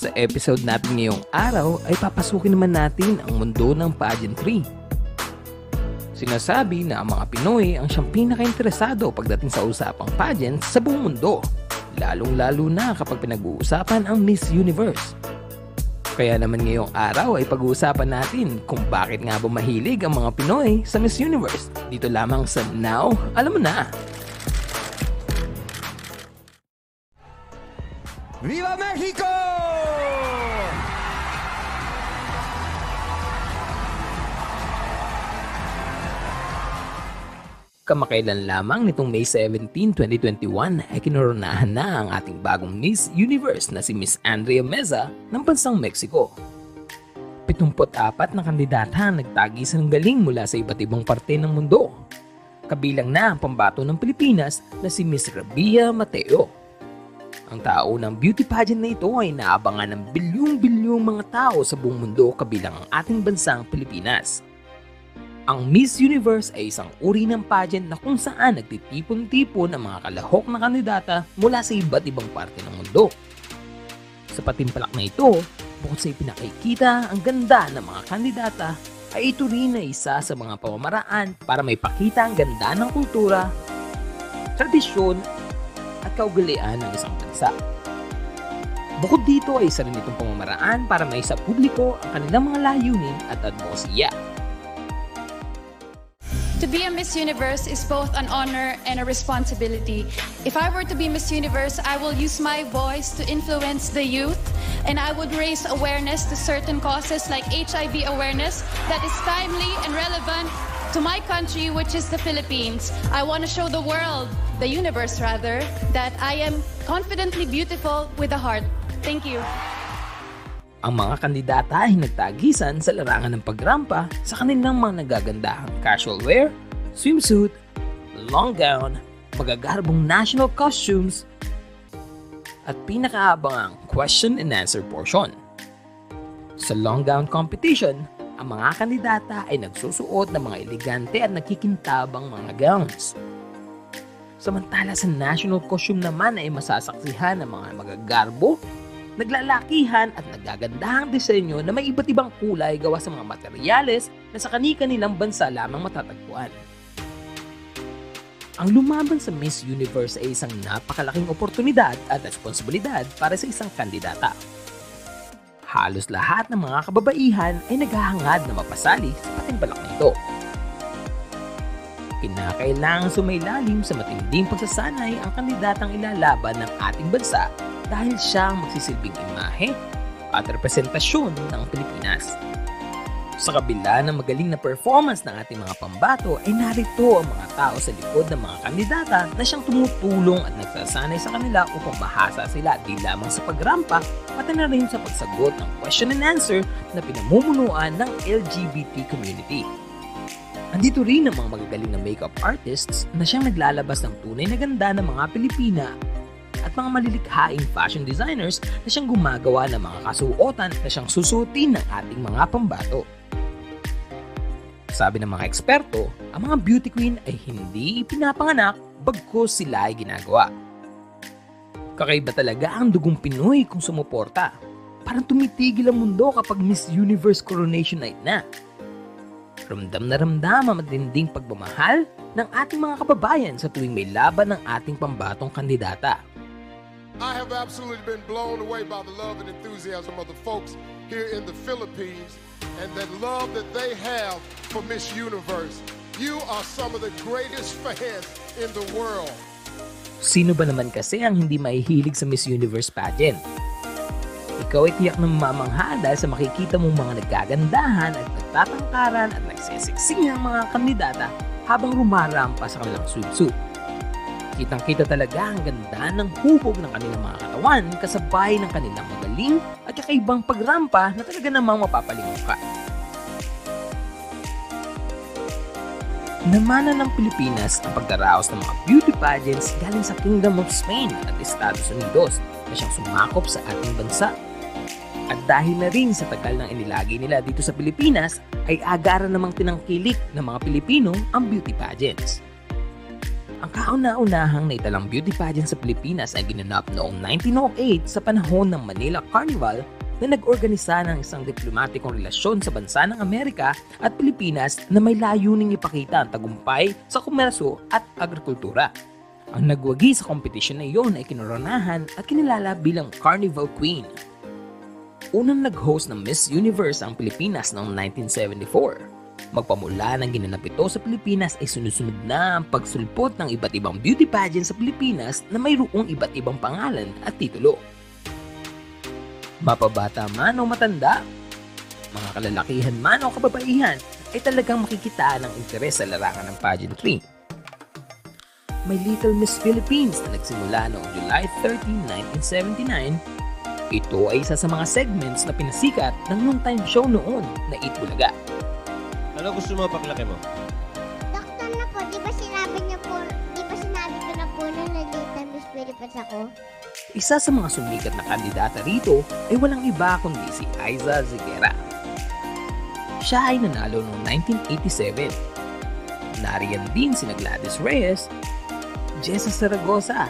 Sa episode natin ngayong araw ay papasukin naman natin ang mundo ng pageantry. Sinasabi na ang mga Pinoy ang siyang pinaka-interesado pagdating sa usapang pageant sa buong mundo, lalong-lalo na kapag pinag-uusapan ang Miss Universe. Kaya naman ngayong araw ay pag-uusapan natin kung bakit nga ba mahilig ang mga Pinoy sa Miss Universe. Dito lamang sa Now, alam mo na. ¡Viva México! Kamakailan lamang nitong May 17, 2021 ay kinoronahan na ang ating bagong Miss Universe na si Miss Andrea Meza ng bansang Mexico. 74 na kandidata ang nagtagis ng galing mula sa iba't ibang parte ng mundo. Kabilang na ang pambato ng Pilipinas na si Miss Rabia Mateo. Ang tao ng beauty pageant na ito ay naabangan ng bilyong-bilyong mga tao sa buong mundo kabilang ang ating bansang Pilipinas. Ang Miss Universe ay isang uri ng pageant na kung saan nagtitipon-tipon ang mga kalahok na kandidata mula sa iba't ibang parte ng mundo. Sa patimpalak na ito, bukod sa ipinakikita ang ganda ng mga kandidata, ay ito rin na isa sa mga pamamaraan para may pakita ang ganda ng kultura, tradisyon, at kaugalian ng isang bansa. Bukod dito ay isa rin itong pamamaraan para may sa publiko ang kanilang mga layunin at advokasya. To be a Miss Universe is both an honor and a responsibility. If I were to be Miss Universe, I will use my voice to influence the youth and I would raise awareness to certain causes like HIV awareness that is timely and relevant to my country, which is the Philippines. I want to show the world, the universe rather, that I am confidently beautiful with a heart. Thank you. Ang mga kandidata ay nagtagisan sa larangan ng pagrampa sa kanilang mga nagagandahang casual wear, swimsuit, long gown, magagarbong national costumes, at pinakaabangang question and answer portion. Sa long gown competition, ang mga kandidata ay nagsusuot ng mga elegante at nakikintabang mga gowns. Samantala sa national costume naman ay masasaksihan ng mga magagarbo naglalakihan at nagagandahang disenyo na may iba't ibang kulay gawa sa mga materyales na sa kani-kanilang bansa lamang matatagpuan. Ang lumaban sa Miss Universe ay isang napakalaking oportunidad at responsibilidad para sa isang kandidata. Halos lahat ng mga kababaihan ay naghahangad na mapasali sa patimpalak nito. Kinakailangan sumailalim sa matinding pagsasanay ang kandidatang ilalaban ng ating bansa dahil siya ang magsisilbing imahe at representasyon ng Pilipinas. Sa kabila ng magaling na performance ng ating mga pambato ay narito ang mga tao sa likod ng mga kandidata na siyang tumutulong at nagsasanay sa kanila upang mahasa sila di lamang sa pagrampa pati na rin sa pagsagot ng question and answer na pinamumunuan ng LGBT community. Andito rin ang mga magagaling na makeup artists na siyang naglalabas ng tunay na ganda ng mga Pilipina at mga malilikhaing fashion designers na siyang gumagawa ng mga kasuotan na siyang susutin ng ating mga pambato. Sabi ng mga eksperto, ang mga beauty queen ay hindi pinapanganak bagkus sila ay ginagawa. Kakaiba talaga ang dugong Pinoy kung sumuporta. Parang tumitigil ang mundo kapag Miss Universe Coronation Night na. Ramdam na ramdam ang matinding pagmamahal ng ating mga kababayan sa tuwing may laban ng ating pambatong kandidata. I have absolutely been blown away by the love and enthusiasm of the folks here in the Philippines and that love that they have for Miss Universe. You are some of the greatest fans in the world. Sino ba naman kasi ang hindi mahihilig sa Miss Universe pageant? Ikaw ay tiyak ng mamangha dahil sa makikita mong mga nagagandahan at nagtatangkaran at nagsisiksing ang mga kandidata habang rumarampa sa kanilang swimsuit. Kitang-kita talaga ang ganda ng hubog ng kanilang mga katawan kasabay ng kanilang magaling at kakaibang pagrampa na talaga namang mapapalingon ka. Namana ng Pilipinas ang pagdaraos ng mga beauty pageants galing sa Kingdom of Spain at Estados Unidos na siyang sumakop sa ating bansa. At dahil na rin sa tagal ng inilagay nila dito sa Pilipinas, ay agara namang tinangkilik ng mga Pilipino ang beauty pageants. Ang kauna-unahang naitalang beauty pageant sa Pilipinas ay ginanap noong 1908 sa panahon ng Manila Carnival na nag-organisa ng isang diplomatikong relasyon sa bansa ng Amerika at Pilipinas na may layuning ipakita ang tagumpay sa komersyo at agrikultura. Ang nagwagi sa kompetisyon na iyon ay kinoronahan at kinilala bilang Carnival Queen. Unang nag-host ng Miss Universe ang Pilipinas noong 1974. Magpamula ng ginanap ito sa Pilipinas ay sunod-sunod na ang pagsulpot ng iba't ibang beauty pageant sa Pilipinas na mayroong iba't ibang pangalan at titulo. Mapabata man o matanda, mga kalalakihan man o kababaihan ay talagang makikita ng interes sa larangan ng pageantry. May Little Miss Philippines na nagsimula noong July 13, 1979 ito ay isa sa mga segments na pinasikat ng noontime show noon na Eat Bulaga. Ano gusto mo paglaki mo? Doktor na po, di ba sinabi niyo po, di ba sinabi ko na po na Miss Philippines ako? Isa sa mga sumikat na kandidata rito ay walang iba kundi si Aiza Ziguera. Siya ay nanalo noong 1987. Nariyan din sina Gladys Reyes, Jessa Zaragoza,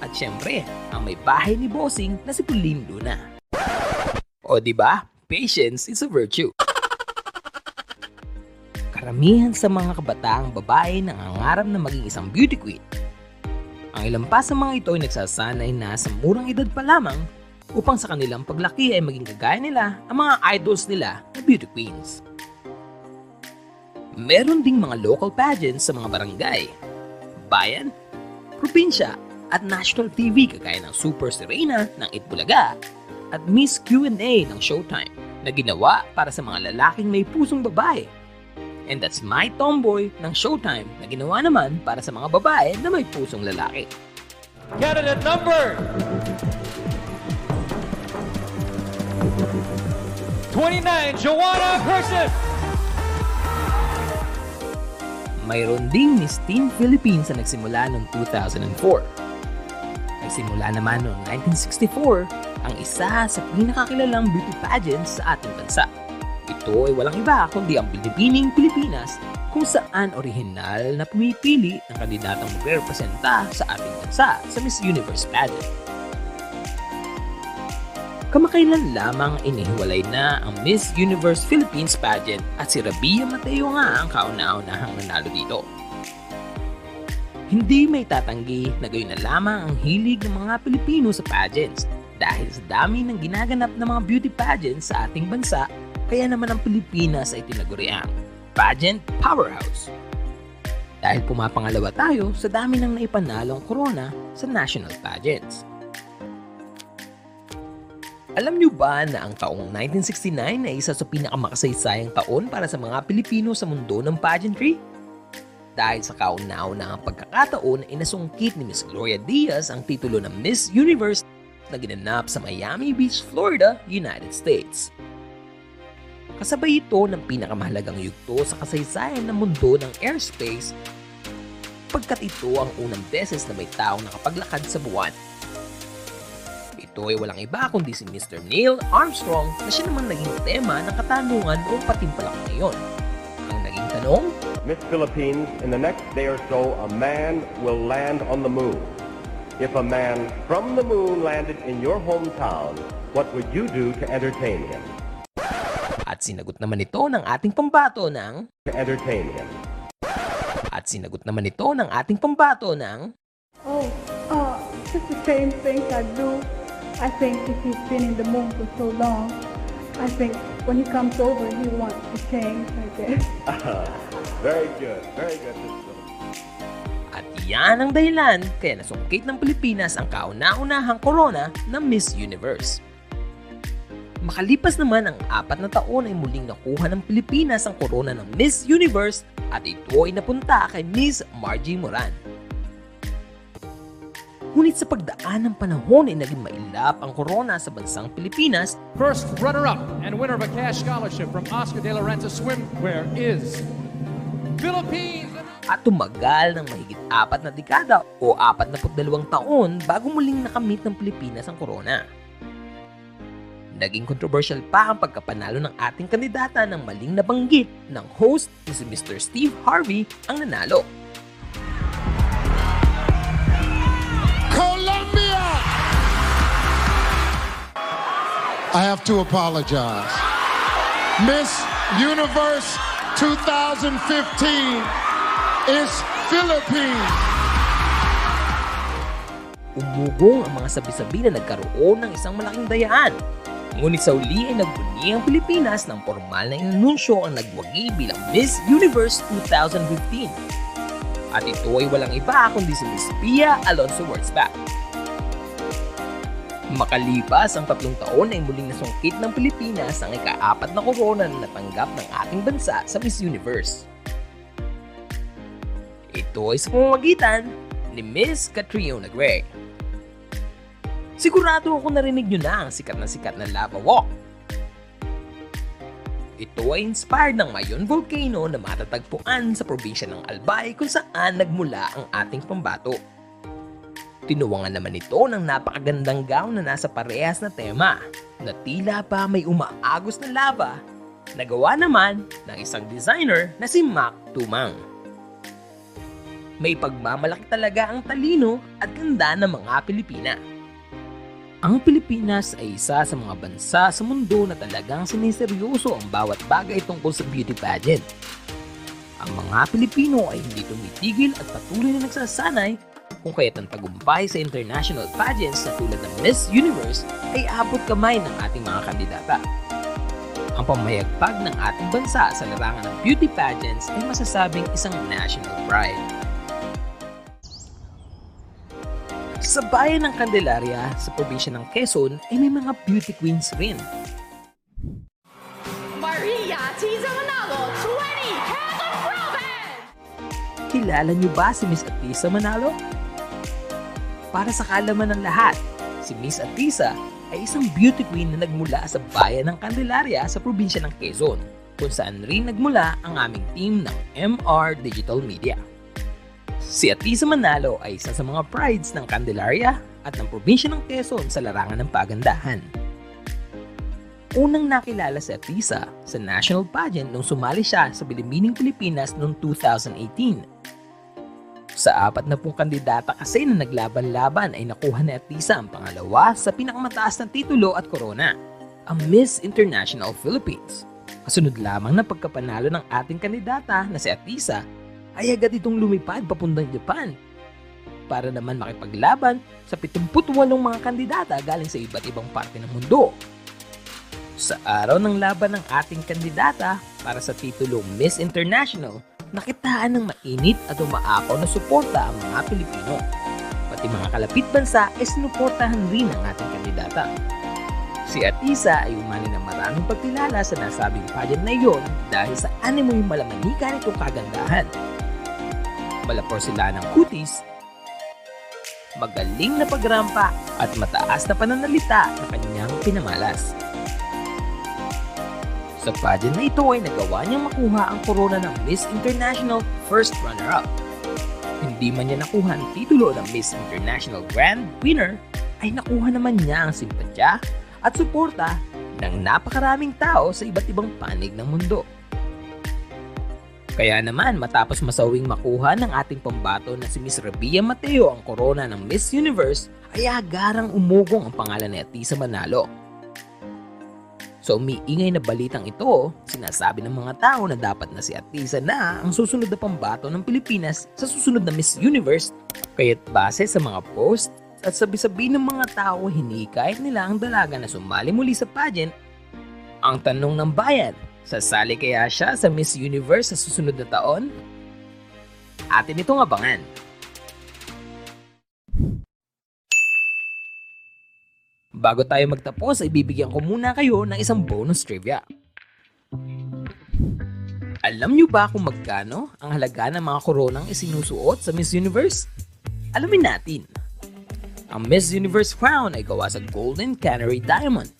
at syempre, ang may bahay ni Bossing na si Pauline Luna. O di ba? Patience is a virtue. Karamihan sa mga kabataang babae nangangarap na maging isang beauty queen. Ang ilan pa sa mga ito ay nagsasanay na sa murang edad pa lamang upang sa kanilang paglaki ay maging kagaya nila ang mga idols nila na beauty queens. Meron ding mga local pageants sa mga barangay, bayan, probinsya at national TV kagaya ng Super Serena ng Itbulaga at Miss Q&A ng Showtime na ginawa para sa mga lalaking may pusong babae. And that's My Tomboy ng Showtime na ginawa naman para sa mga babae na may pusong lalaki. Candidate number 29, Joanna Person. Mayroon ding Miss Teen Philippines na nagsimula noong 2004. Nagsimula naman noong 1964 ang isa sa pinakakilalang beauty pageants sa ating bansa. Ito ay walang iba kundi ang Pilipining Pilipinas kung saan orihinal na pumipili ng kandidatang magre-representa sa ating bansa sa Miss Universe pageant. Kamakailan lamang inihiwalay na ang Miss Universe Philippines pageant at si Rabia Mateo nga ang kauna-unahang nanalo dito. Hindi may tatanggi na gayon na lamang ang hilig ng mga Pilipino sa pageants dahil sa dami ng ginaganap na mga beauty pageants sa ating bansa kaya naman ang Pilipinas ay tinaguriang pageant powerhouse. Dahil pumapangalawa tayo sa dami ng naipanalong corona sa national pageants. Alam niyo ba na ang taong 1969 ay isa sa pinakamakasaysayang taon para sa mga Pilipino sa mundo ng pageantry? Dahil sa kauna-unahang pagkakataon ay nasungkit ni Miss Gloria Diaz ang titulo ng Miss Universe na ginanap sa Miami Beach, Florida, United States. Kasabay ito ng pinakamahalagang yugto sa kasaysayan ng mundo ng airspace pagkat ito ang unang beses na may taong nakapaglakad sa buwan. Ito ay walang iba kundi si Mr. Neil Armstrong na siya naman naging tema ng katanungan o patimpalak ngayon. Ang naging tanong, Miss Philippines, in the next day or so, a man will land on the moon. If a man from the moon landed in your hometown, what would you do to entertain him? At sinagot naman ito ng ating pambato ng entertain him. at sinagot naman ito ng ating pambato ng Oh, uh, just the same things I do. I think if he's been in the moon for so long, I think when he comes over, he wants to change, I guess. very good, very good. At yan ang dahilan kaya nasungkit ng Pilipinas ang kauna-unahang corona ng Miss Universe. Makalipas naman ang apat na taon ay muling nakuha ng Pilipinas ang corona ng Miss Universe at ito ay napunta kay Miss Margie Moran. Ngunit sa pagdaan ng panahon ay naging mailap ang corona sa bansang Pilipinas First runner-up and winner of a cash scholarship from Oscar de la Renta Swimwear is Philippines. at tumagal ng mahigit apat na dekada o apat na dalawang taon bago muling nakamit ng Pilipinas ang corona. Naging controversial pa ang pagkapanalo ng ating kandidata ng maling nabanggit ng host na si Mr. Steve Harvey ang nanalo. Colombia! I have to apologize. Miss Universe 2015 is Philippines. Umugong ang mga sabi-sabi na nagkaroon ng isang malaking dayaan Ngunit sa uli ay nagbuni ang Pilipinas ng formal na inanunsyo ang nagwagi bilang Miss Universe 2015. At ito ay walang iba kundi si Miss Pia Alonso Wurzbach. Makalipas ang tatlong taon ay muling nasungkit ng Pilipinas ang ikaapat na korona na natanggap ng ating bansa sa Miss Universe. Ito ay sa pamamagitan ni Miss Catriona Gray. Sigurado ako narinig nyo na ang sikat na sikat na lava walk. Ito ay inspired ng Mayon Volcano na matatagpuan sa probinsya ng Albay kung saan nagmula ang ating pambato. Tinuwangan naman ito ng napakagandang gown na nasa parehas na tema na tila pa may umaagos na lava nagawa naman ng isang designer na si Mac Tumang. May pagmamalaki talaga ang talino at ganda ng mga Pilipina. Ang Pilipinas ay isa sa mga bansa sa mundo na talagang siniseryoso ang bawat bagay tungkol sa beauty pageant. Ang mga Pilipino ay hindi tumitigil at patuloy na nagsasanay kung kaya't ang tagumpay sa international pageants na tulad ng Miss Universe ay abot kamay ng ating mga kandidata. Ang pamayagpag ng ating bansa sa larangan ng beauty pageants ay masasabing isang national pride. Sa bayan ng Candelaria sa probinsya ng Quezon ay may mga beauty queens rin. Maria Tiza Manalo, 20, Quezon Province! Kilala niyo ba si Miss Atisa Manalo? Para sa kalaman ng lahat, si Miss Atisa ay isang beauty queen na nagmula sa bayan ng Candelaria sa probinsya ng Quezon, kung saan rin nagmula ang aming team ng MR Digital Media. Si Atisa Manalo ay isa sa mga prides ng Candelaria at ng probinsya ng Quezon sa larangan ng pagandahan. Unang nakilala si Atisa sa national pageant nung sumali siya sa Bilibining Pilipinas noong 2018 sa apat na pong kandidata kasi na naglaban-laban ay nakuha ni Atisa ang pangalawa sa pinakamataas na titulo at korona, ang Miss International Philippines. Kasunod lamang ng pagkapanalo ng ating kandidata na si Atisa ay agad itong lumipad papuntang Japan para naman makipaglaban sa 78 mga kandidata galing sa iba't ibang parte ng mundo. Sa araw ng laban ng ating kandidata para sa titulong Miss International, nakitaan ng mainit at umaakaw na suporta ang mga Pilipino. Pati mga kalapit bansa ay sinuportahan rin ang ating kandidata. Si Atisa ay umani ng maraming pagkilala sa nasabing pageant na iyon dahil sa animoy malamanika nitong kagandahan. Malapor sila ng kutis, magaling na pagrampa at mataas na pananalita na kanyang pinamalas. Sa pageant na ito ay nagawa niyang makuha ang korona ng Miss International First Runner-Up. Hindi man niya nakuha ang titulo ng Miss International Grand Winner, ay nakuha naman niya ang simpatya at suporta ng napakaraming tao sa iba't ibang panig ng mundo. Kaya naman matapos masawing makuha ng ating pambato na si Miss Rabia Mateo ang korona ng Miss Universe ay agarang umugong ang pangalan ni Atisa Manalo. Sa umiingay na balitang ito, sinasabi ng mga tao na dapat na si Atisa na ang susunod na pambato ng Pilipinas sa susunod na Miss Universe. Kaya't base sa mga post at sabi-sabi ng mga tao hinikayat nila ang dalaga na sumali muli sa pageant. Ang tanong ng bayan, sasali kaya siya sa Miss Universe sa susunod na taon? Atin itong abangan. Bago tayo magtapos ay bibigyan ko muna kayo ng isang bonus trivia. Alam niyo ba kung magkano ang halaga ng mga koronang isinusuot sa Miss Universe? Alamin natin. Ang Miss Universe crown ay gawa sa Golden Canary Diamond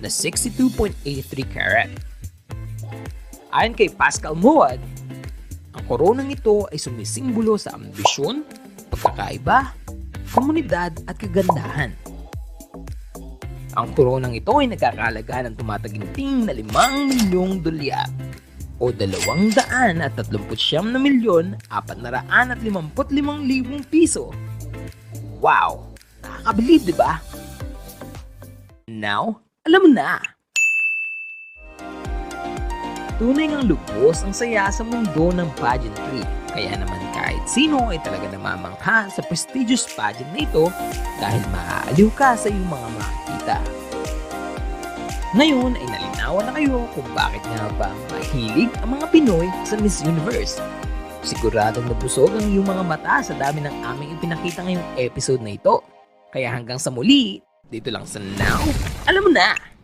na 62.83 carat. Ayon kay Pascal Muad, ang koronang ito ay sumisimbolo sa ambisyon, pagkakaiba, komunidad at kagandahan. Ang koronang ito ay nagkakalaga ng tumataginting na 5 milyong dolyar o 239 na milyon 455 libong piso. Wow! Nakakabilib, di ba? Now, alam mo na! Tunay ngang lubos ang saya sa mundo ng pageantry. Kaya naman kahit sino ay talaga namamangha sa prestigious pageant na ito dahil maaaliw ka sa iyong mga makikita. Ngayon ay nalinawan na kayo kung bakit nga ba mahilig ang mga Pinoy sa Miss Universe. Siguradong nabusog ang iyong mga mata sa dami ng aming ipinakita ngayong episode na ito. Kaya hanggang sa muli, dito lang sa Now, alam mo na!